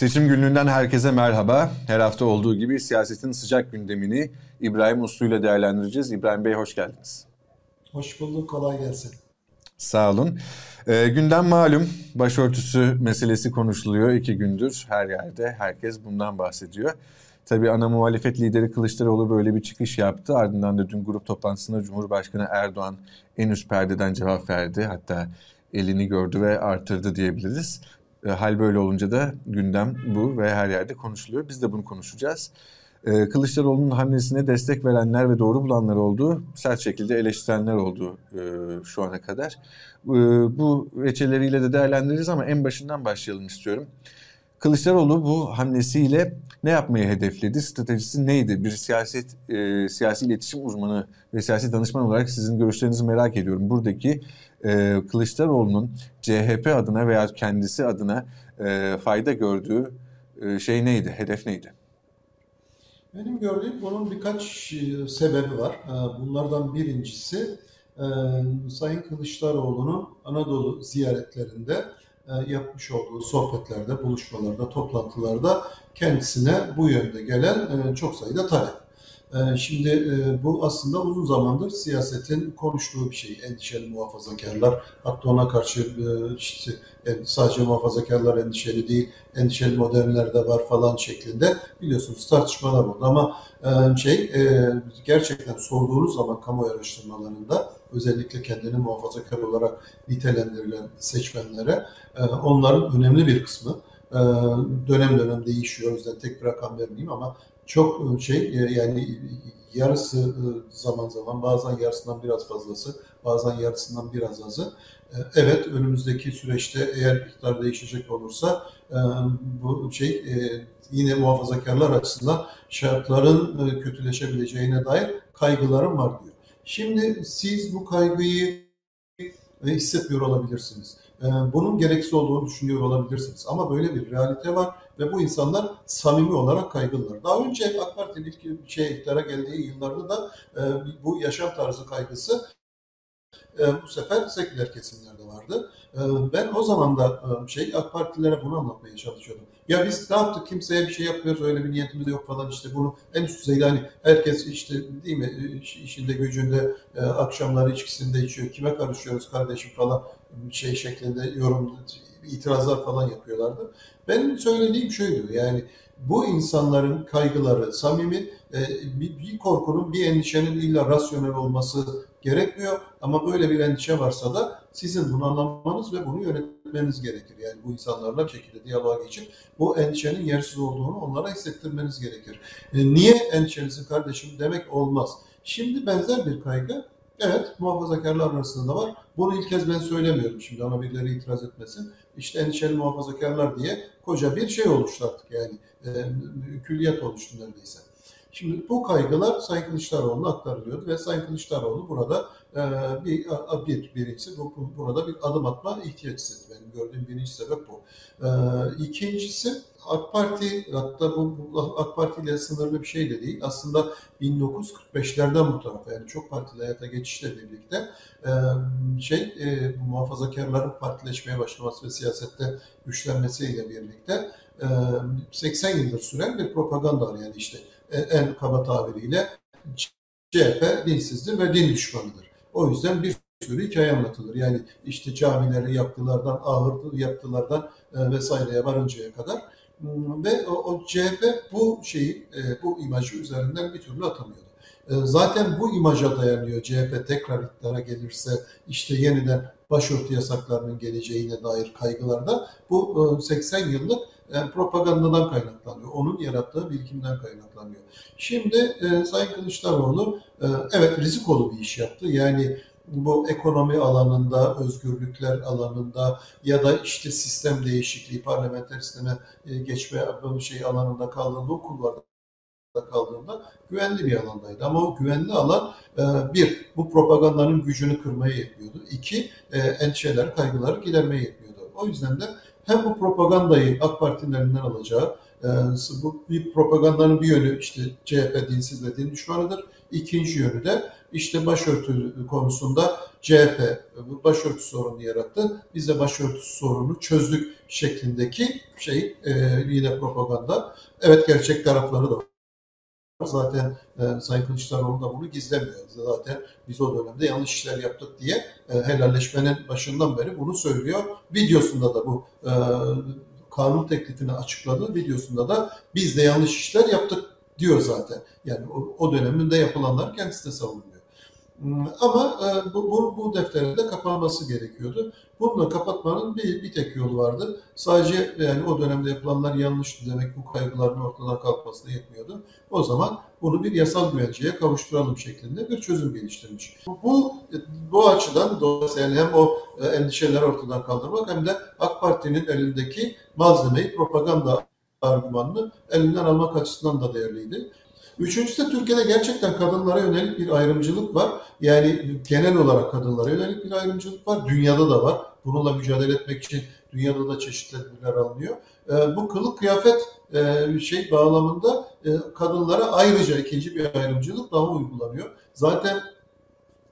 Seçim günlüğünden herkese merhaba. Her hafta olduğu gibi siyasetin sıcak gündemini İbrahim Uslu ile değerlendireceğiz. İbrahim Bey hoş geldiniz. Hoş bulduk, kolay gelsin. Sağ olun. E, gündem malum, başörtüsü meselesi konuşuluyor iki gündür her yerde. Herkes bundan bahsediyor. Tabii ana muhalefet lideri Kılıçdaroğlu böyle bir çıkış yaptı. Ardından da dün grup toplantısında Cumhurbaşkanı Erdoğan en üst perdeden cevap verdi. Hatta elini gördü ve artırdı diyebiliriz. E, hal böyle olunca da gündem bu ve her yerde konuşuluyor. Biz de bunu konuşacağız. E, Kılıçdaroğlu'nun hamlesine destek verenler ve doğru bulanlar oldu. Sert şekilde eleştirenler oldu e, şu ana kadar. Bu veçeleriyle de değerlendiririz ama en başından başlayalım istiyorum. Kılıçdaroğlu bu hamlesiyle ne yapmayı hedefledi? Stratejisi neydi? Bir siyaset siyasi iletişim uzmanı ve siyasi danışman olarak sizin görüşlerinizi merak ediyorum. Buradaki e, Kılıçdaroğlu'nun CHP adına veya kendisi adına e, fayda gördüğü e, şey neydi? Hedef neydi? Benim gördüğüm bunun birkaç e, sebebi var. E, bunlardan birincisi e, Sayın Kılıçdaroğlu'nun Anadolu ziyaretlerinde yapmış olduğu sohbetlerde, buluşmalarda, toplantılarda kendisine bu yönde gelen çok sayıda talep. Ee, şimdi e, bu aslında uzun zamandır siyasetin konuştuğu bir şey. Endişeli muhafazakarlar, hatta ona karşı e, işte sadece muhafazakarlar endişeli değil, endişeli modernler de var falan şeklinde biliyorsunuz tartışmalar oldu. Ama e, şey gerçekten sorduğunuz zaman kamu araştırmalarında özellikle kendini muhafazakar olarak nitelendirilen seçmenlere onların önemli bir kısmı dönem dönem değişiyor. O yüzden tek bir rakam vermeyeyim ama çok e, şey e, yani yarısı e, zaman zaman bazen yarısından biraz fazlası bazen yarısından biraz azı. Evet önümüzdeki süreçte eğer iktidar değişecek olursa bu şey yine muhafazakarlar açısından şartların kötüleşebileceğine dair kaygılarım var diyor. Şimdi siz bu kaygıyı hissetmiyor olabilirsiniz. Bunun gereksiz olduğunu düşünüyor olabilirsiniz. Ama böyle bir realite var ve bu insanlar samimi olarak kaygılılar. Daha önce AK Parti'nin ilk şey iktidara geldiği yıllarda da e, bu yaşam tarzı kaygısı e, bu sefer seküler kesimlerde vardı. E, ben o zaman da e, şey AK Partililere bunu anlatmaya çalışıyordum. Ya biz ne yaptık kimseye bir şey yapmıyoruz öyle bir niyetimiz yok falan işte bunu en üst düzeyde hani herkes işte değil mi işinde gücünde e, akşamları içkisinde içiyor kime karışıyoruz kardeşim falan şey şeklinde yorum itirazlar falan yapıyorlardı. Benim söylediğim şuydu yani bu insanların kaygıları samimi, e, bir korkunun, bir endişenin illa rasyonel olması gerekmiyor. Ama böyle bir endişe varsa da sizin bunu anlamanız ve bunu yönetmeniz gerekir. Yani bu insanlarla şekilde diyaloğa geçip bu endişenin yersiz olduğunu onlara hissettirmeniz gerekir. E, niye endişelisin kardeşim demek olmaz. Şimdi benzer bir kaygı Evet, muhafazakarlar arasında var. Bunu ilk kez ben söylemiyorum şimdi ama birileri itiraz etmesin. İşte endişeli muhafazakarlar diye koca bir şey oluştu artık yani. E, külliyat oluştu neredeyse. Şimdi bu kaygılar Sayın Kılıçdaroğlu'na aktarılıyordu ve Sayın Kılıçdaroğlu burada e, bir, bir birincisi bu, burada bir adım atma ihtiyaç hissetti. Benim gördüğüm birinci sebep bu. E, ikincisi AK Parti hatta bu, bu AK Parti ile sınırlı bir şey de değil. Aslında 1945'lerden bu tarafa yani çok partili hayata geçişle birlikte e, şey e, bu muhafazakarların partileşmeye başlaması ve siyasette güçlenmesiyle birlikte e, 80 yıldır süren bir propaganda var yani işte en kaba tabiriyle CHP dinsizdir ve din düşmanıdır. O yüzden bir sürü hikaye anlatılır. Yani işte camileri yaptılardan, ahır yaptılardan e, vesaireye varıncaya kadar. Hmm, ve o, o CHP bu şeyi, e, bu imajı üzerinden bir türlü atamıyordu. E, zaten bu imaja dayanıyor CHP tekrar iktidara gelirse işte yeniden başörtü yasaklarının geleceğine dair kaygılarda bu 80 yıllık yani propagandadan kaynaklanıyor. Onun yarattığı birikimden kaynaklanıyor. Şimdi e, Sayın Kılıçdaroğlu e, evet rizikolu bir iş yaptı. Yani bu ekonomi alanında, özgürlükler alanında ya da işte sistem değişikliği, parlamenter sisteme e, geçme şey alanında kaldığında, okullarda kaldığında güvenli bir alandaydı. Ama o güvenli alan e, bir, bu propagandanın gücünü kırmaya yetmiyordu. İki, e, endişeler, kaygıları gidermeye yetmiyordu. O yüzden de hem bu propagandayı AK Parti'nin elinden alacağı E, bu bir propagandanın bir yönü işte CHP dinsiz ve din düşmanıdır. İkinci yönü de işte başörtü konusunda CHP başörtü sorunu yarattı. Biz de başörtü sorunu çözdük şeklindeki şey e, yine propaganda. Evet gerçek tarafları da. Zaten e, Sayın Kılıçdaroğlu da bunu gizlemiyor. Zaten biz o dönemde yanlış işler yaptık diye e, helalleşmenin başından beri bunu söylüyor. Videosunda da bu e, kanun teklifini açıkladı. Videosunda da biz de yanlış işler yaptık diyor zaten. Yani o, o döneminde yapılanlar kendisi de savunuyor. Hmm, ama e, bu, bu, bu defterin de kapanması gerekiyordu. Bunu kapatmanın bir, bir tek yolu vardı. Sadece yani o dönemde yapılanlar yanlıştı demek bu kaygıların ortadan kalkmasına yetmiyordu. O zaman bunu bir yasal güvenceye kavuşturalım şeklinde bir çözüm geliştirmiş. Bu bu açıdan dolayısıyla hem o e, endişeleri ortadan kaldırmak hem de AK Parti'nin elindeki malzemeyi propaganda argümanını elinden almak açısından da değerliydi. Üçüncüsü de Türkiye'de gerçekten kadınlara yönelik bir ayrımcılık var. Yani genel olarak kadınlara yönelik bir ayrımcılık var. Dünyada da var. Bununla mücadele etmek için dünyada da çeşitli tedbirler alınıyor. E, bu kılık kıyafet e, şey bağlamında e, kadınlara ayrıca ikinci bir ayrımcılık daha uygulanıyor. Zaten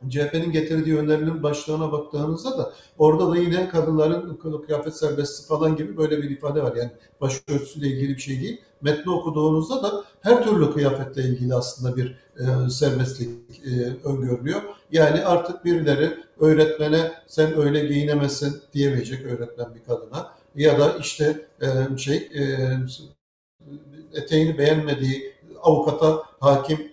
CHP'nin getirdiği önerilerin başlığına baktığınızda da orada da yine kadınların kıyafet serbestisi falan gibi böyle bir ifade var. Yani başörtüsüyle ilgili bir şey değil. Metni okuduğunuzda da her türlü kıyafetle ilgili aslında bir e, serbestlik e, öngörülüyor. Yani artık birileri öğretmene sen öyle giyinemezsin diyemeyecek öğretmen bir kadına. Ya da işte e, şey e, eteğini beğenmediği avukata hakim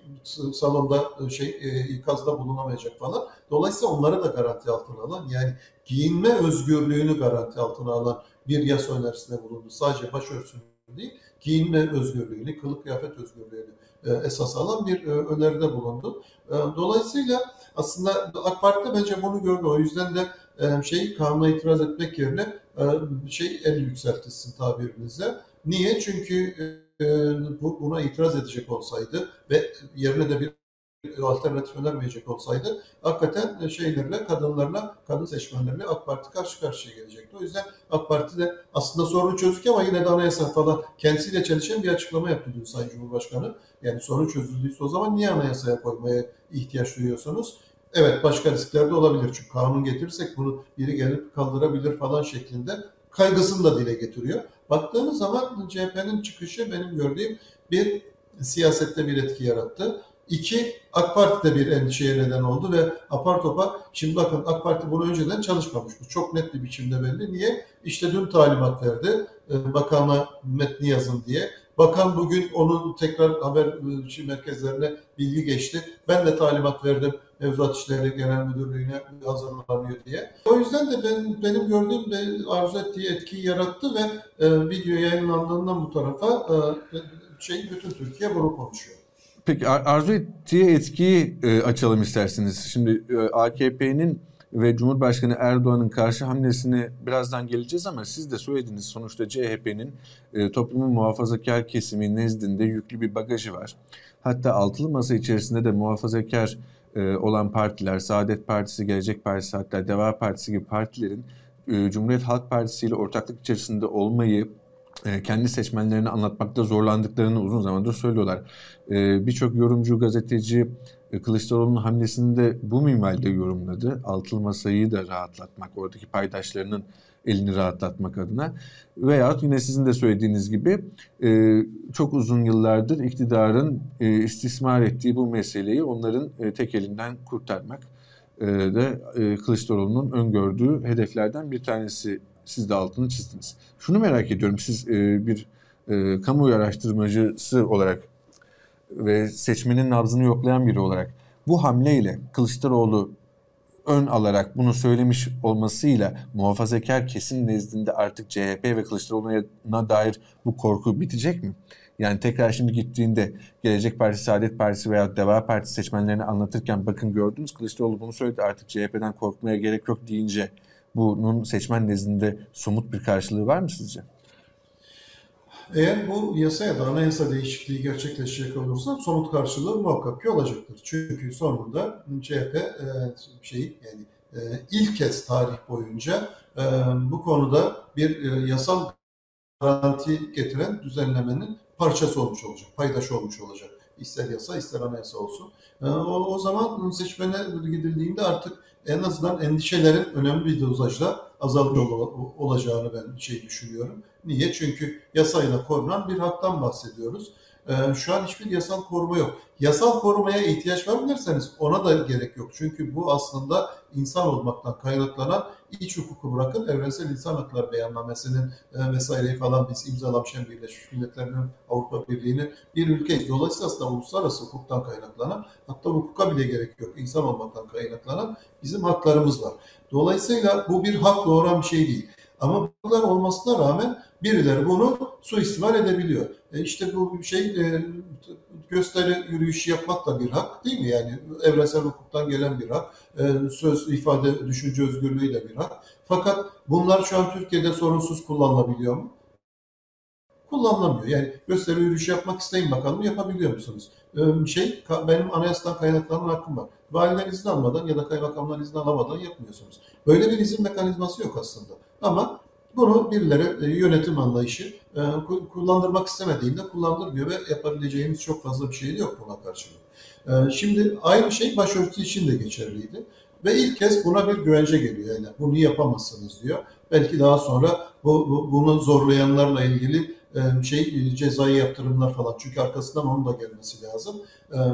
salonda e, şey e, ikazda bulunamayacak falan. Dolayısıyla onları da garanti altına alan yani giyinme özgürlüğünü garanti altına alan bir yasa önerisinde bulundu. Sadece başörtüsünü değil, giyinme özgürlüğünü, kılık kıyafet özgürlüğünü e, esas alan bir e, öneride bulundu. E, dolayısıyla aslında AK Parti bence bunu gördü. O yüzden de şey kanuna itiraz etmek yerine şey el yükseltilsin tabirimizle. Niye? Çünkü bu, buna itiraz edecek olsaydı ve yerine de bir alternatif önermeyecek olsaydı hakikaten şeylerle, kadınlarla, kadın seçmenlerle AK Parti karşı karşıya gelecekti. O yüzden AK Parti de aslında sorunu çözdük ama yine de anayasa falan kendisiyle çalışan bir açıklama yaptı dün Sayın Cumhurbaşkanı. Yani sorun çözüldüyse o zaman niye anayasaya koymaya ihtiyaç duyuyorsunuz? Evet başka riskler de olabilir. Çünkü kanun getirirsek bunu biri gelip kaldırabilir falan şeklinde kaygısını da dile getiriyor. Baktığımız zaman CHP'nin çıkışı benim gördüğüm bir siyasette bir etki yarattı. İki, AK Parti de bir endişeye neden oldu ve apar topar, şimdi bakın AK Parti bunu önceden çalışmamış. Bu çok net bir biçimde belli. Niye? İşte dün talimat verdi. E, bakana metni yazın diye. Bakan bugün onun tekrar haber e, merkezlerine bilgi geçti. Ben de talimat verdim Mevzuat İşleri Genel Müdürlüğü'ne hazırlanıyor diye. O yüzden de ben benim gördüğüm de arzu ettiği etkiyi yarattı ve e, video yayınlandığından bu tarafa e, şey bütün Türkiye bunu konuşuyor. Peki arzu ettiği etkiyi e, açalım isterseniz. Şimdi e, AKP'nin ve Cumhurbaşkanı Erdoğan'ın karşı hamlesine birazdan geleceğiz ama siz de söylediğiniz sonuçta CHP'nin e, toplumun muhafazakar kesimi nezdinde yüklü bir bagajı var. Hatta altılı masa içerisinde de muhafazakar e, olan partiler, Saadet Partisi, Gelecek Partisi hatta Deva Partisi gibi partilerin e, Cumhuriyet Halk Partisi ile ortaklık içerisinde olmayı kendi seçmenlerine anlatmakta zorlandıklarını uzun zamandır söylüyorlar. E, birçok yorumcu, gazeteci e, Kılıçdaroğlu'nun hamlesini de bu minvalde yorumladı. Altılı masayı da rahatlatmak, oradaki paydaşlarının elini rahatlatmak adına. Veyahut yine sizin de söylediğiniz gibi çok uzun yıllardır iktidarın istismar ettiği bu meseleyi onların tek elinden kurtarmak da Kılıçdaroğlu'nun öngördüğü hedeflerden bir tanesi siz de altını çizdiniz. Şunu merak ediyorum siz e, bir e, kamuoyu araştırmacısı olarak ve seçmenin nabzını yoklayan biri olarak bu hamleyle Kılıçdaroğlu ön alarak bunu söylemiş olmasıyla muhafazakar kesim nezdinde artık CHP ve Kılıçdaroğlu'na dair bu korku bitecek mi? Yani tekrar şimdi gittiğinde Gelecek Partisi, Saadet Partisi veya Deva Partisi seçmenlerine anlatırken bakın gördünüz Kılıçdaroğlu bunu söyledi artık CHP'den korkmaya gerek yok deyince bunun seçmen nezdinde somut bir karşılığı var mı sizce? Eğer bu yasa ya da anayasa değişikliği gerçekleşecek olursa somut karşılığı muhakkak ki olacaktır. Çünkü sonunda CHP e, şey yani e, ilk kez tarih boyunca e, bu konuda bir yasal garanti getiren düzenlemenin parçası olmuş olacak, paydaş olmuş olacak. İster yasa ister anayasa olsun. O, o zaman seçmene gidildiğinde artık en azından endişelerin önemli bir dozajda azalmış olacağını ben şey düşünüyorum. Niye? Çünkü yasayla korunan bir haktan bahsediyoruz. Ee, şu an hiçbir yasal koruma yok. Yasal korumaya ihtiyaç var mı derseniz ona da gerek yok. Çünkü bu aslında insan olmaktan kaynaklanan iç hukuku bırakın evrensel insan hakları beyannamesinin e, vesaireyi falan biz imzalamışken Birleşmiş Milletler'in Avrupa Birliği'nin bir ülkeyiz. Dolayısıyla aslında uluslararası hukuktan kaynaklanan hatta hukuka bile gerek yok. insan olmaktan kaynaklanan bizim haklarımız var. Dolayısıyla bu bir hak doğuran bir şey değil. Ama bunlar olmasına rağmen birileri bunu suistimal edebiliyor. E işte bu şey e, gösteri yürüyüşü yapmak da bir hak değil mi? Yani evrensel hukuktan gelen bir hak. E, söz, ifade, düşünce özgürlüğü de bir hak. Fakat bunlar şu an Türkiye'de sorunsuz kullanılabiliyor mu? Kullanılamıyor. Yani gösteri yürüyüşü yapmak isteyin bakalım yapabiliyor musunuz? E, şey benim anayasadan kaynaklanan hakkım var. Validen izin almadan ya da kaymakamdan izin alamadan yapmıyorsunuz. Böyle bir izin mekanizması yok aslında. Ama bunu birileri e, yönetim anlayışı e, kullandırmak istemediğinde kullandırmıyor ve yapabileceğimiz çok fazla bir şey de yok buna karşılık. E, şimdi aynı şey başörtüsü için de geçerliydi. Ve ilk kez buna bir güvence geliyor. Yani bunu yapamazsınız diyor. Belki daha sonra bu, bu bunu zorlayanlarla ilgili şey cezai yaptırımlar falan. Çünkü arkasından onun da gelmesi lazım.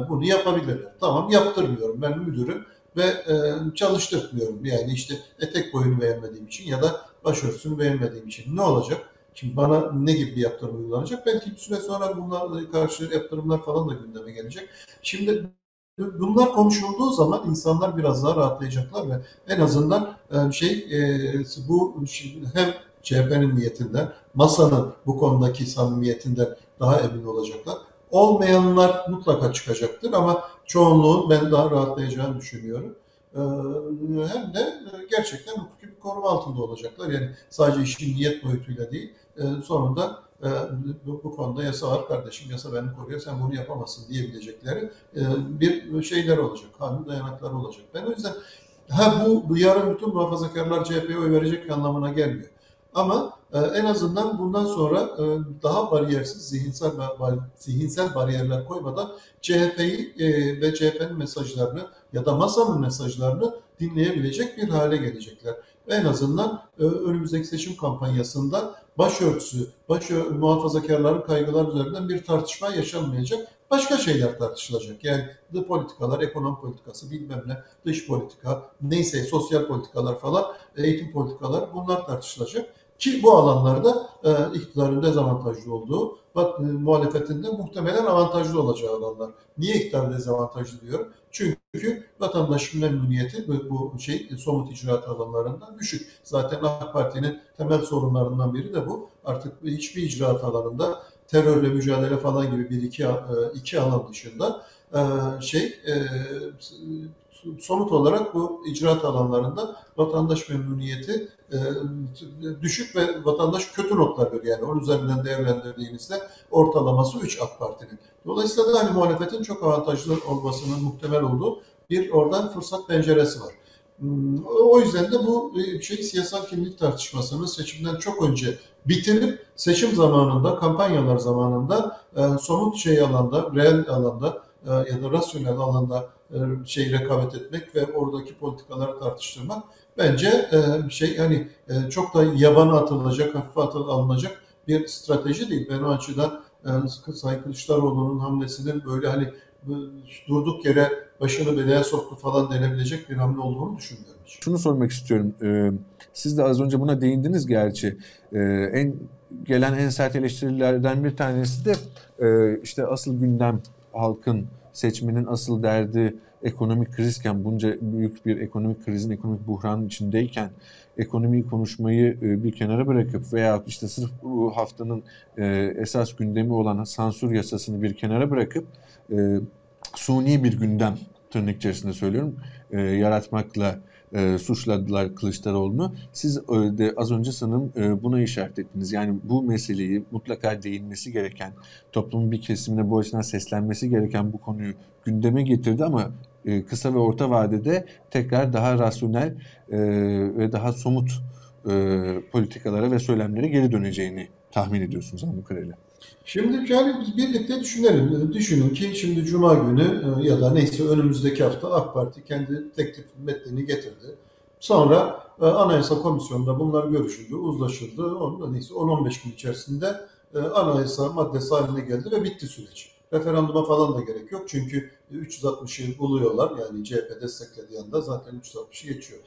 Bunu yapabilirler. Tamam yaptırmıyorum. Ben müdürüm ve çalıştırmıyorum. Yani işte etek boyunu beğenmediğim için ya da başörtüsünü beğenmediğim için. Ne olacak? Şimdi bana ne gibi bir yaptırım uygulanacak? Belki bir süre sonra bunlarla karşı yaptırımlar falan da gündeme gelecek. Şimdi bunlar konuşulduğu zaman insanlar biraz daha rahatlayacaklar ve en azından e, şey e, bu hem CHP'nin niyetinden, masanın bu konudaki samimiyetinden daha emin olacaklar. Olmayanlar mutlaka çıkacaktır ama çoğunluğun ben daha rahatlayacağını düşünüyorum. Ee, hem de gerçekten hukuki bir koruma altında olacaklar. Yani sadece işin niyet boyutuyla değil, e, sonunda e, bu, konuda yasa var kardeşim, yasa beni koruyor, sen bunu yapamazsın diyebilecekleri e, bir şeyler olacak, kanun dayanakları olacak. Ben o yüzden ha bu yarın bütün muhafazakarlar CHP'ye oy verecek anlamına gelmiyor. Ama en azından bundan sonra e, daha bariyersiz zihinsel zihinsel bariyerler koymadan CHP'yi e, ve CHP'nin mesajlarını ya da masanın mesajlarını dinleyebilecek bir hale gelecekler. En azından önümüzdeki seçim kampanyasında başörtüsü, baş muhafazakarların kaygılar üzerinden bir tartışma yaşanmayacak. Başka şeyler tartışılacak. Yani the politikalar, ekonomi politikası, bilmem ne, dış politika, neyse sosyal politikalar falan, eğitim politikalar bunlar tartışılacak. Ki bu alanlarda e, iktidarın dezavantajlı olduğu, bak, e, muhalefetinde muhtemelen avantajlı olacağı alanlar. Niye iktidar dezavantajlı diyorum? Çünkü vatandaşın memnuniyeti bu, bu şey somut icraat alanlarında düşük. Zaten AK Parti'nin temel sorunlarından biri de bu. Artık hiçbir icraat alanında terörle mücadele falan gibi bir iki, e, iki alan dışında e, şey e, somut olarak bu icraat alanlarında vatandaş memnuniyeti e, düşük ve vatandaş kötü notlar veriyor. Yani onun üzerinden değerlendirdiğinizde ortalaması 3 AK Parti'nin. Dolayısıyla da hani muhalefetin çok avantajlı olmasının muhtemel olduğu bir oradan fırsat penceresi var. Hmm, o yüzden de bu e, şey siyasal kimlik tartışmasını seçimden çok önce bitirip seçim zamanında, kampanyalar zamanında e, somut şey alanda, reel alanda ya da rasyonel alanda e, şey rekabet etmek ve oradaki politikaları tartıştırmak bence e, şey hani e, çok da yabana atılacak, hafife alınacak bir strateji değil. Ben o açıdan Sayın Kılıçdaroğlu'nun hamlesinin böyle hani durduk yere başını belaya soktu falan denebilecek bir hamle olduğunu düşünmüyorum. Şunu sormak istiyorum. Siz de az önce buna değindiniz gerçi. En gelen en sert eleştirilerden bir tanesi de işte asıl gündem halkın seçmenin asıl derdi ekonomik krizken bunca büyük bir ekonomik krizin, ekonomik buhranın içindeyken ekonomiyi konuşmayı e, bir kenara bırakıp veya işte sırf bu haftanın e, esas gündemi olan sansür yasasını bir kenara bırakıp e, suni bir gündem tırnak içerisinde söylüyorum yaratmakla e, suçladılar Kılıçdaroğlu'nu. Siz e, de az önce sanırım e, buna işaret ettiniz. Yani bu meseleyi mutlaka değinmesi gereken, toplumun bir kesimine bu açıdan seslenmesi gereken bu konuyu gündeme getirdi ama e, kısa ve orta vadede tekrar daha rasyonel e, ve daha somut e, politikalara ve söylemlere geri döneceğini tahmin ediyorsunuz anladığım kadarıyla. Şimdi yani birlikte düşünelim. Düşünün ki şimdi Cuma günü e, ya da neyse önümüzdeki hafta AK Parti kendi teklif metnini getirdi. Sonra e, Anayasa Komisyonu'nda bunlar görüşüldü, uzlaşıldı. Onda neyse 10-15 gün içerisinde e, anayasa maddesi haline geldi ve bitti süreç. Referanduma falan da gerek yok çünkü 360'ı buluyorlar yani CHP desteklediği anda zaten 360'ı geçiyor.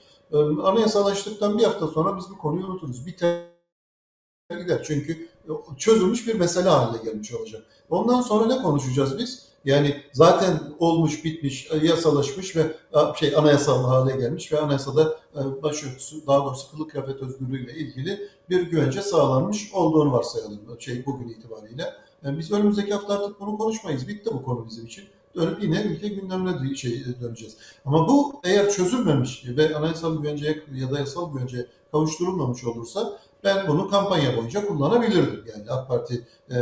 Anayasalaştıktan bir hafta sonra biz bu konuyu unuturuz. Biter gider çünkü çözülmüş bir mesele haline gelmiş olacak. Ondan sonra ne konuşacağız biz? Yani zaten olmuş, bitmiş, yasalaşmış ve şey anayasal hale gelmiş ve anayasada e, başörtüsü, daha doğrusu kılık kıyafet özgürlüğüyle ilgili bir güvence sağlanmış olduğunu varsayalım şey bugün itibariyle. Yani biz önümüzdeki hafta artık bunu konuşmayız. Bitti bu konu bizim için. Dönüp yine ülke gündemine şey döneceğiz. Ama bu eğer çözülmemiş ve anayasal güvenceye ya da yasal güvenceye kavuşturulmamış olursa ben bunu kampanya boyunca kullanabilirdim. Yani AK Parti e,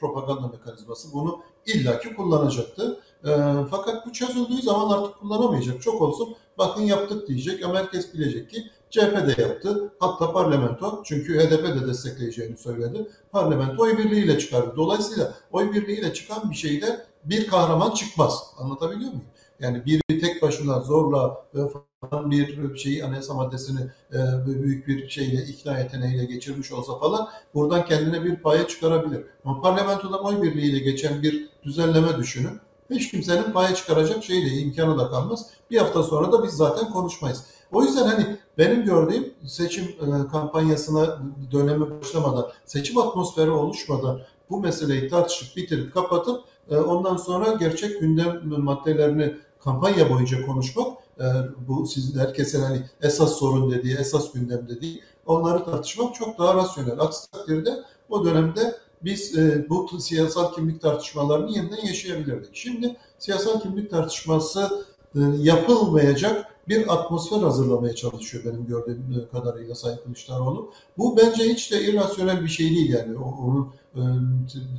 propaganda mekanizması bunu illaki kullanacaktı. E, fakat bu çözüldüğü zaman artık kullanamayacak. Çok olsun bakın yaptık diyecek ama herkes bilecek ki CHP de yaptı. Hatta parlamento çünkü HDP de destekleyeceğini söyledi. Parlamento oy birliğiyle çıkardı. Dolayısıyla oy birliğiyle çıkan bir şeyde bir kahraman çıkmaz. Anlatabiliyor muyum? Yani biri tek başına zorla falan bir şeyi anayasa maddesini e, büyük bir şeyle ikna yeteneğiyle geçirmiş olsa falan buradan kendine bir paya çıkarabilir. Ama parlamentoda oy birliğiyle geçen bir düzenleme düşünün. Hiç kimsenin paya çıkaracak şeyle imkanı da kalmaz. Bir hafta sonra da biz zaten konuşmayız. O yüzden hani benim gördüğüm seçim e, kampanyasına dönemi başlamadan, seçim atmosferi oluşmadan bu meseleyi tartışıp bitirip kapatıp e, ondan sonra gerçek gündem maddelerini kampanya boyunca konuşmak e, bu sizin herkesin hani esas sorun dediği, esas gündem dediği onları tartışmak çok daha rasyonel. Aksi takdirde o dönemde biz e, bu siyasal kimlik tartışmalarını yeniden yaşayabilirdik. Şimdi siyasal kimlik tartışması e, yapılmayacak bir atmosfer hazırlamaya çalışıyor benim gördüğüm kadarıyla Sayın Kılıçdaroğlu. Bu bence hiç de irrasyonel bir şey değil yani. Onun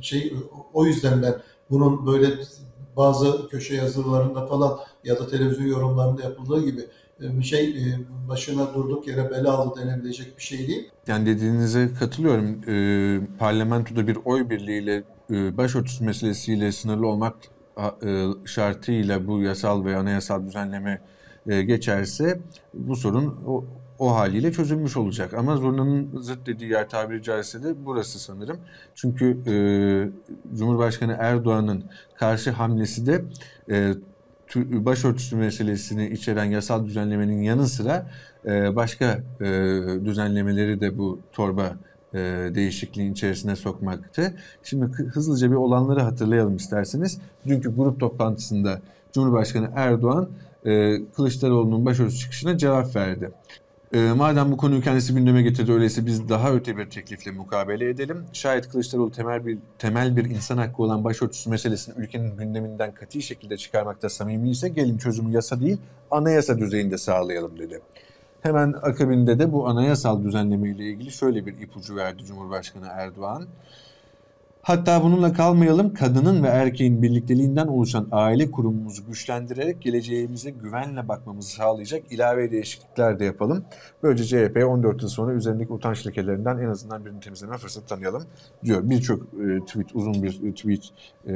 şey o yüzden ben bunun böyle bazı köşe yazılarında falan ya da televizyon yorumlarında yapıldığı gibi e, bir şey e, başına durduk yere bela aldı denebilecek bir şey değil. Yani dediğinize katılıyorum. E, parlamentoda bir oy birliğiyle e, başörtüsü meselesiyle sınırlı olmak e, şartıyla bu yasal ve anayasal düzenleme e, geçerse bu sorun o haliyle çözülmüş olacak. Ama zurnanın zıt dediği yer tabiri caizse de burası sanırım. Çünkü e, Cumhurbaşkanı Erdoğan'ın karşı hamlesi de e, başörtüsü meselesini içeren yasal düzenlemenin yanı sıra e, başka e, düzenlemeleri de bu torba e, değişikliğin içerisine sokmaktı. Şimdi hızlıca bir olanları hatırlayalım isterseniz. Dünkü grup toplantısında Cumhurbaşkanı Erdoğan e, Kılıçdaroğlu'nun başörtüsü çıkışına cevap verdi. E, madem bu konuyu kendisi gündeme getirdi öyleyse biz daha öte bir teklifle mukabele edelim. Şayet Kılıçdaroğlu temel bir temel bir insan hakkı olan başörtüsü meselesini ülkenin gündeminden katı şekilde çıkarmakta samimi ise gelin çözümü yasa değil anayasa düzeyinde sağlayalım dedi. Hemen akabinde de bu anayasal düzenleme ile ilgili şöyle bir ipucu verdi Cumhurbaşkanı Erdoğan. Hatta bununla kalmayalım, kadının ve erkeğin birlikteliğinden oluşan aile kurumumuzu güçlendirerek geleceğimize güvenle bakmamızı sağlayacak ilave değişiklikler de yapalım. Böylece CHP 14 yıl sonra üzerindeki utanç lekelerinden en azından birini temizleme fırsatı tanıyalım diyor. Birçok e, tweet, uzun bir e, tweet e,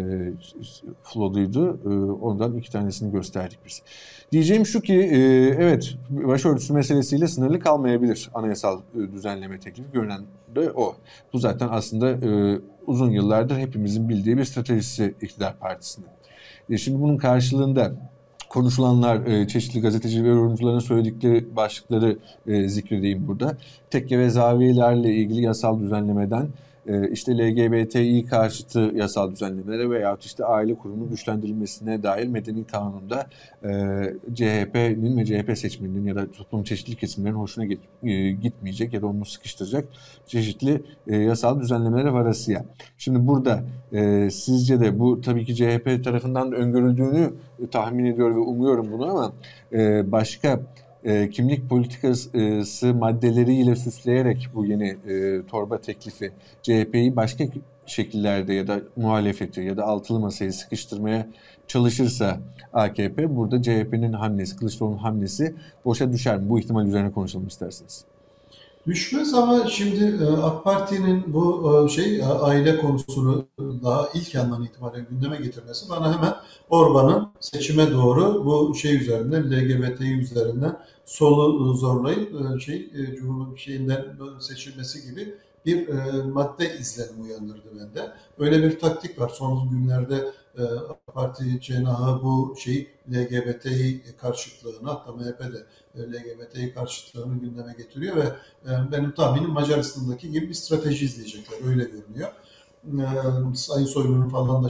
flow'duydu. E, ondan iki tanesini gösterdik biz. Diyeceğim şu ki, e, evet başörtüsü meselesiyle sınırlı kalmayabilir anayasal e, düzenleme teklifi. Görünen de o. Bu zaten aslında e, uzun yıllardır hepimizin bildiği bir stratejisi iktidar partisinin. E, şimdi bunun karşılığında konuşulanlar, e, çeşitli gazeteci ve yorumcuların söyledikleri başlıkları e, zikredeyim burada. Tekke ve zaviyelerle ilgili yasal düzenlemeden işte LGBTİ karşıtı yasal düzenlemelere veya işte aile kurumu güçlendirilmesine dair medeni kanunda e, CHP'nin ve CHP seçmeninin ya da toplum çeşitli kesimlerin hoşuna e, gitmeyecek ya da onu sıkıştıracak çeşitli yasal düzenlemelere varasıya. Şimdi burada sizce de bu tabii ki CHP tarafından öngörüldüğünü tahmin ediyor ve umuyorum bunu ama başka e, kimlik politikası maddeleriyle süsleyerek bu yeni e, torba teklifi CHP'yi başka şekillerde ya da muhalefeti ya da altılı masayı sıkıştırmaya çalışırsa AKP burada CHP'nin hamlesi, Kılıçdaroğlu'nun hamlesi boşa düşer mi? Bu ihtimal üzerine konuşalım isterseniz. Düşmez ama şimdi e, AK Parti'nin bu e, şey aile konusunu daha ilk yandan itibaren gündeme getirmesi bana hemen Orban'ın seçime doğru bu şey üzerinden LGBTİ üzerinden solu zorlayıp e, şey Cumhurbaşkanı şeyinden seçilmesi gibi bir madde izlenim uyandırdı bende. Öyle bir taktik var. Son günlerde Parti cenahı bu şey LGBTİ karşıtlığını hatta MHP de LGBTİ karşıtlığını gündeme getiriyor ve e, benim tahminim Macaristan'daki gibi bir strateji izleyecekler. Öyle görünüyor. E, Sayın Soylu'nun falan da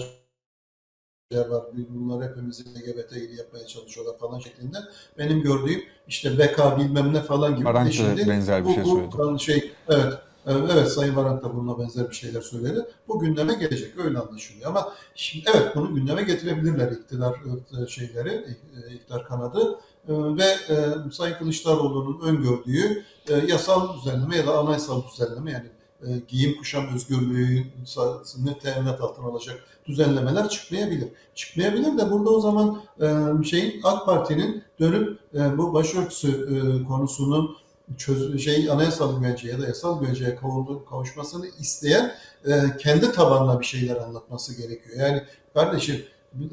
şeyler var. Bunlar hepimizi LGBT'yi yapmaya çalışıyorlar falan şeklinde. Benim gördüğüm işte BK bilmem ne falan gibi. Aranç benzer bir şey söyledi. Şey, evet. Evet Sayın Varank da bununla benzer bir şeyler söyledi. Bu gündeme gelecek öyle anlaşılıyor. Ama şimdi evet bunu gündeme getirebilirler iktidar e, şeyleri, iktidar kanadı. Ee, ve e, Sayın Kılıçdaroğlu'nun öngördüğü e, yasal düzenleme ya da anayasal düzenleme yani e, giyim kuşam özgürlüğünü teminat altına alacak düzenlemeler çıkmayabilir. Çıkmayabilir de burada o zaman şeyin AK Parti'nin dönüp bu başörtüsü konusunun çöz şey anayasal güvenceye ya da yasal güvenceye kavuşmasını isteyen kendi tabanına bir şeyler anlatması gerekiyor. Yani kardeşim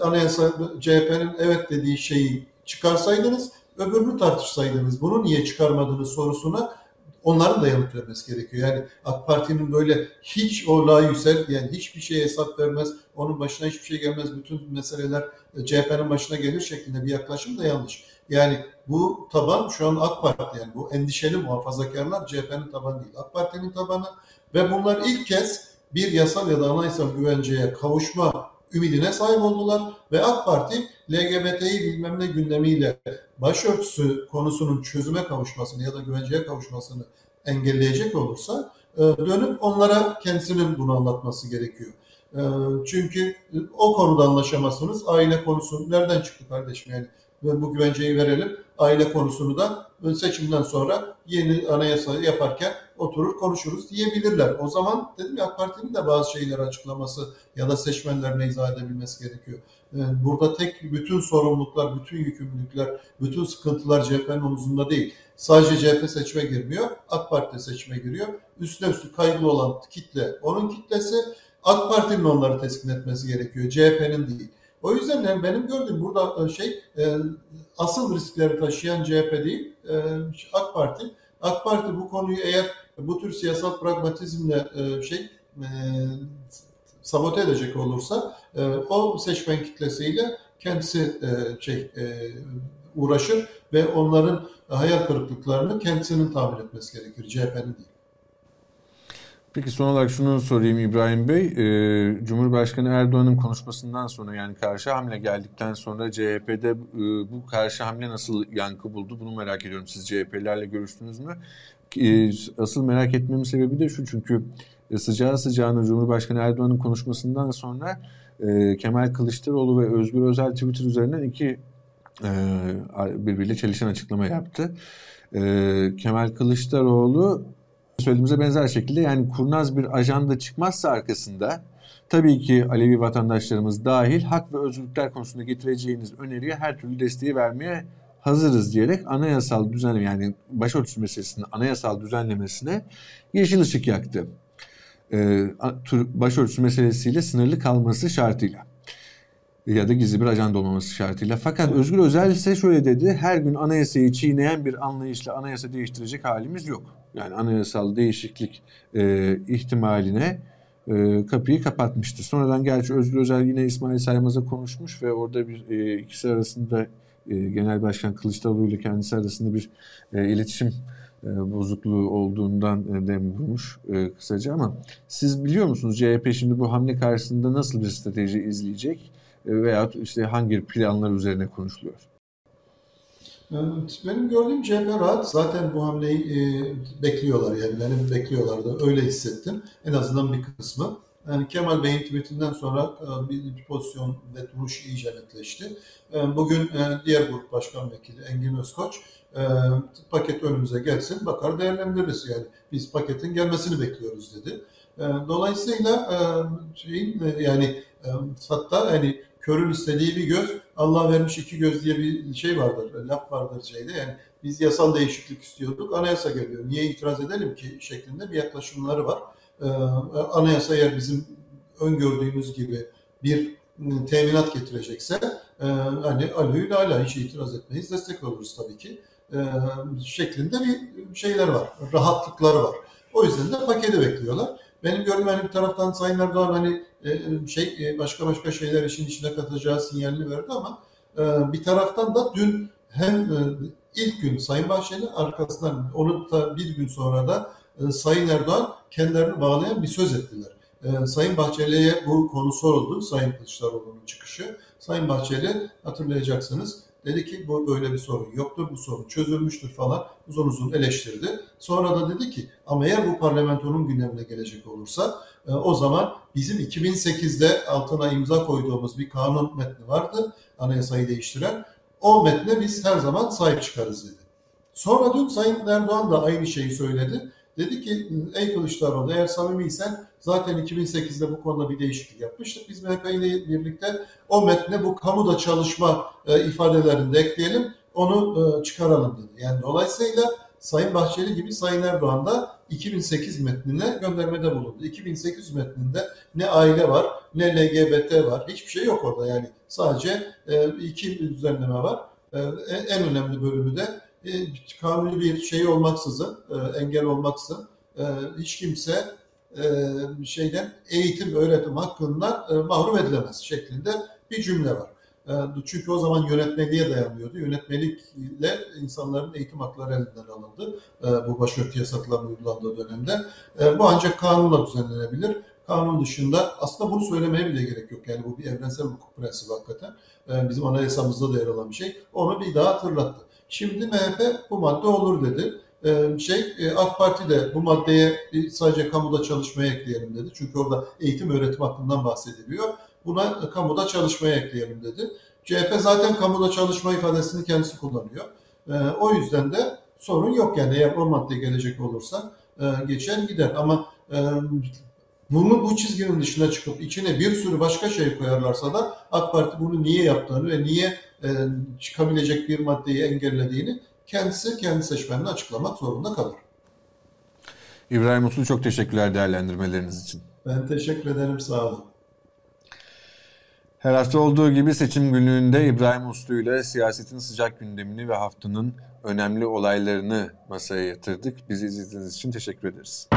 anayasa CHP'nin evet dediği şeyi çıkarsaydınız, öbürünü tartışsaydınız, bunu niye çıkarmadınız sorusuna onların da yanıt vermesi gerekiyor. Yani AK Parti'nin böyle hiç o la yüksel, yani hiçbir şeye hesap vermez, onun başına hiçbir şey gelmez, bütün meseleler CHP'nin başına gelir şeklinde bir yaklaşım da yanlış. Yani bu taban şu an AK Parti yani bu endişeli muhafazakarlar CHP'nin tabanı değil. AK Parti'nin tabanı ve bunlar ilk kez bir yasal ya da anayasal güvenceye kavuşma ümidine sahip oldular ve AK Parti LGBT'yi bilmem ne gündemiyle başörtüsü konusunun çözüme kavuşmasını ya da güvenceye kavuşmasını engelleyecek olursa e, dönüp onlara kendisinin bunu anlatması gerekiyor. E, çünkü o konuda anlaşamazsınız. Aile konusu nereden çıktı kardeşim yani bu güvenceyi verelim. Aile konusunu da seçimden sonra yeni anayasa yaparken oturur konuşuruz diyebilirler. O zaman dedim ya AK Parti'nin de bazı şeyleri açıklaması ya da seçmenlerine izah edebilmesi gerekiyor. Ee, burada tek bütün sorumluluklar, bütün yükümlülükler, bütün sıkıntılar CHP'nin omuzunda değil. Sadece CHP seçime girmiyor, AK Parti seçime giriyor. Üstüne üstlük kaygılı olan kitle onun kitlesi. AK Parti'nin onları teskin etmesi gerekiyor, CHP'nin değil. O yüzden benim gördüğüm burada e, şey e, asıl riskleri taşıyan CHP değil e, AK Parti. AK Parti bu konuyu eğer bu tür siyasal pragmatizmle şey sabote edecek olursa o seçmen kitlesiyle kendisi şey uğraşır ve onların hayal kırıklıklarını kendisinin tahmin etmesi gerekir. CHP'nin değil. Peki son olarak şunu sorayım İbrahim Bey. Ee, Cumhurbaşkanı Erdoğan'ın konuşmasından sonra yani karşı hamle geldikten sonra CHP'de e, bu karşı hamle nasıl yankı buldu? Bunu merak ediyorum. Siz CHP'lerle görüştünüz mü? E, asıl merak etmemin sebebi de şu çünkü e, sıcağı sıcağına Cumhurbaşkanı Erdoğan'ın konuşmasından sonra e, Kemal Kılıçdaroğlu ve Özgür Özel Twitter üzerinden iki e, birbiriyle çelişen açıklama yaptı. E, Kemal Kılıçdaroğlu söylediğimize benzer şekilde yani kurnaz bir ajanda çıkmazsa arkasında tabii ki Alevi vatandaşlarımız dahil hak ve özgürlükler konusunda getireceğiniz öneriye her türlü desteği vermeye hazırız diyerek anayasal düzenleme yani başörtüsü meselesinin anayasal düzenlemesine yeşil ışık yaktı. Ee, başörtüsü meselesiyle sınırlı kalması şartıyla ya da gizli bir ajanda olmaması şartıyla. Fakat Özgür Özel ise şöyle dedi, her gün anayasayı çiğneyen bir anlayışla anayasa değiştirecek halimiz yok. Yani anayasal değişiklik e, ihtimaline e, kapıyı kapatmıştı. Sonradan gerçi Özgür Özel yine İsmail Saymaz'a konuşmuş ve orada bir e, ikisi arasında e, Genel Başkan Kılıçdaroğlu ile kendisi arasında bir e, iletişim e, bozukluğu olduğundan e, dem vurmuş e, kısaca ama siz biliyor musunuz CHP şimdi bu hamle karşısında nasıl bir strateji izleyecek? E, veya işte hangi planlar üzerine konuşuluyor? Benim gördüğüm CHP rahat. Zaten bu hamleyi e, bekliyorlar yani benim bekliyorlardı. Öyle hissettim. En azından bir kısmı. Yani Kemal Bey'in tweetinden sonra e, bir, pozisyon ve duruş iyice netleşti. E, bugün e, diğer grup başkan vekili Engin Özkoç e, paket önümüze gelsin bakar değerlendiririz. Yani biz paketin gelmesini bekliyoruz dedi. E, dolayısıyla e, şeyin e, yani e, hatta yani körün istediği bir göz, Allah vermiş iki göz diye bir şey vardır, laf vardır şeyde. Yani biz yasal değişiklik istiyorduk, anayasa geliyor. Niye itiraz edelim ki şeklinde bir yaklaşımları var. Ee, anayasa eğer bizim öngördüğümüz gibi bir teminat getirecekse e, hani alüyü hala hiç itiraz etmeyiz, destek oluruz tabii ki. E, şeklinde bir şeyler var, rahatlıkları var. O yüzden de paketi bekliyorlar. Benim gördüğüm hani bir taraftan Sayın Erdoğan hani e, şey e, başka başka şeyler işin içine katacağı sinyalini verdi ama e, bir taraftan da dün hem ilk gün Sayın Bahçeli arkasından onu da bir gün sonra da Sayın Erdoğan kendilerini bağlayan bir söz ettiler. Sayın Bahçeli'ye bu konu soruldu. Sayın Kılıçdaroğlu'nun çıkışı. Sayın Bahçeli hatırlayacaksınız Dedi ki bu böyle bir sorun yoktur, bu sorun çözülmüştür falan uzun uzun eleştirdi. Sonra da dedi ki ama eğer bu parlamentonun gündemine gelecek olursa e, o zaman bizim 2008'de altına imza koyduğumuz bir kanun metni vardı anayasayı değiştiren. O metne biz her zaman sahip çıkarız dedi. Sonra dün Sayın Erdoğan da aynı şeyi söyledi. Dedi ki ey Kılıçdaroğlu eğer samimiysen zaten 2008'de bu konuda bir değişiklik yapmıştık. Biz MHP ile birlikte o metne bu kamuda çalışma e, ifadelerini de ekleyelim. Onu e, çıkaralım dedi. Yani dolayısıyla Sayın Bahçeli gibi Sayın Erdoğan da 2008 metnine göndermede bulundu. 2008 metninde ne aile var ne LGBT var. Hiçbir şey yok orada yani. Sadece e, iki düzenleme var. E, en önemli bölümü de kanuni bir şey olmaksızın, e, engel olmaksızın e, hiç kimse e, şeyden eğitim öğretim hakkından mahrum edilemez şeklinde bir cümle var. Çünkü o zaman yönetmeliğe dayanıyordu. Yönetmelikle insanların eğitim hakları elinden alındı. Bu başörtü yasaklarının uygulandığı dönemde. Bu ancak kanunla düzenlenebilir. Kanun dışında aslında bunu söylemeye bile gerek yok. Yani bu bir evrensel hukuk prensibi hakikaten. Bizim anayasamızda da yer alan bir şey. Onu bir daha hatırlattı. Şimdi MHP bu madde olur dedi. Ee, şey e, AK Parti de bu maddeye sadece kamuda çalışmaya ekleyelim dedi. Çünkü orada eğitim öğretim hakkından bahsediliyor. Buna kamuda çalışmaya ekleyelim dedi. CHP zaten kamuda çalışma ifadesini kendisi kullanıyor. Ee, o yüzden de sorun yok yani eğer o madde gelecek olursa e, geçer gider. Ama e, bunu bu çizginin dışına çıkıp içine bir sürü başka şey koyarlarsa da AK Parti bunu niye yaptığını ve niye e, çıkabilecek bir maddeyi engellediğini kendisi kendi seçmenine açıklamak zorunda kalır. İbrahim Uslu çok teşekkürler değerlendirmeleriniz için. Ben teşekkür ederim sağ olun. Her hafta olduğu gibi seçim günlüğünde İbrahim Uslu ile siyasetin sıcak gündemini ve haftanın önemli olaylarını masaya yatırdık. Bizi izlediğiniz için teşekkür ederiz.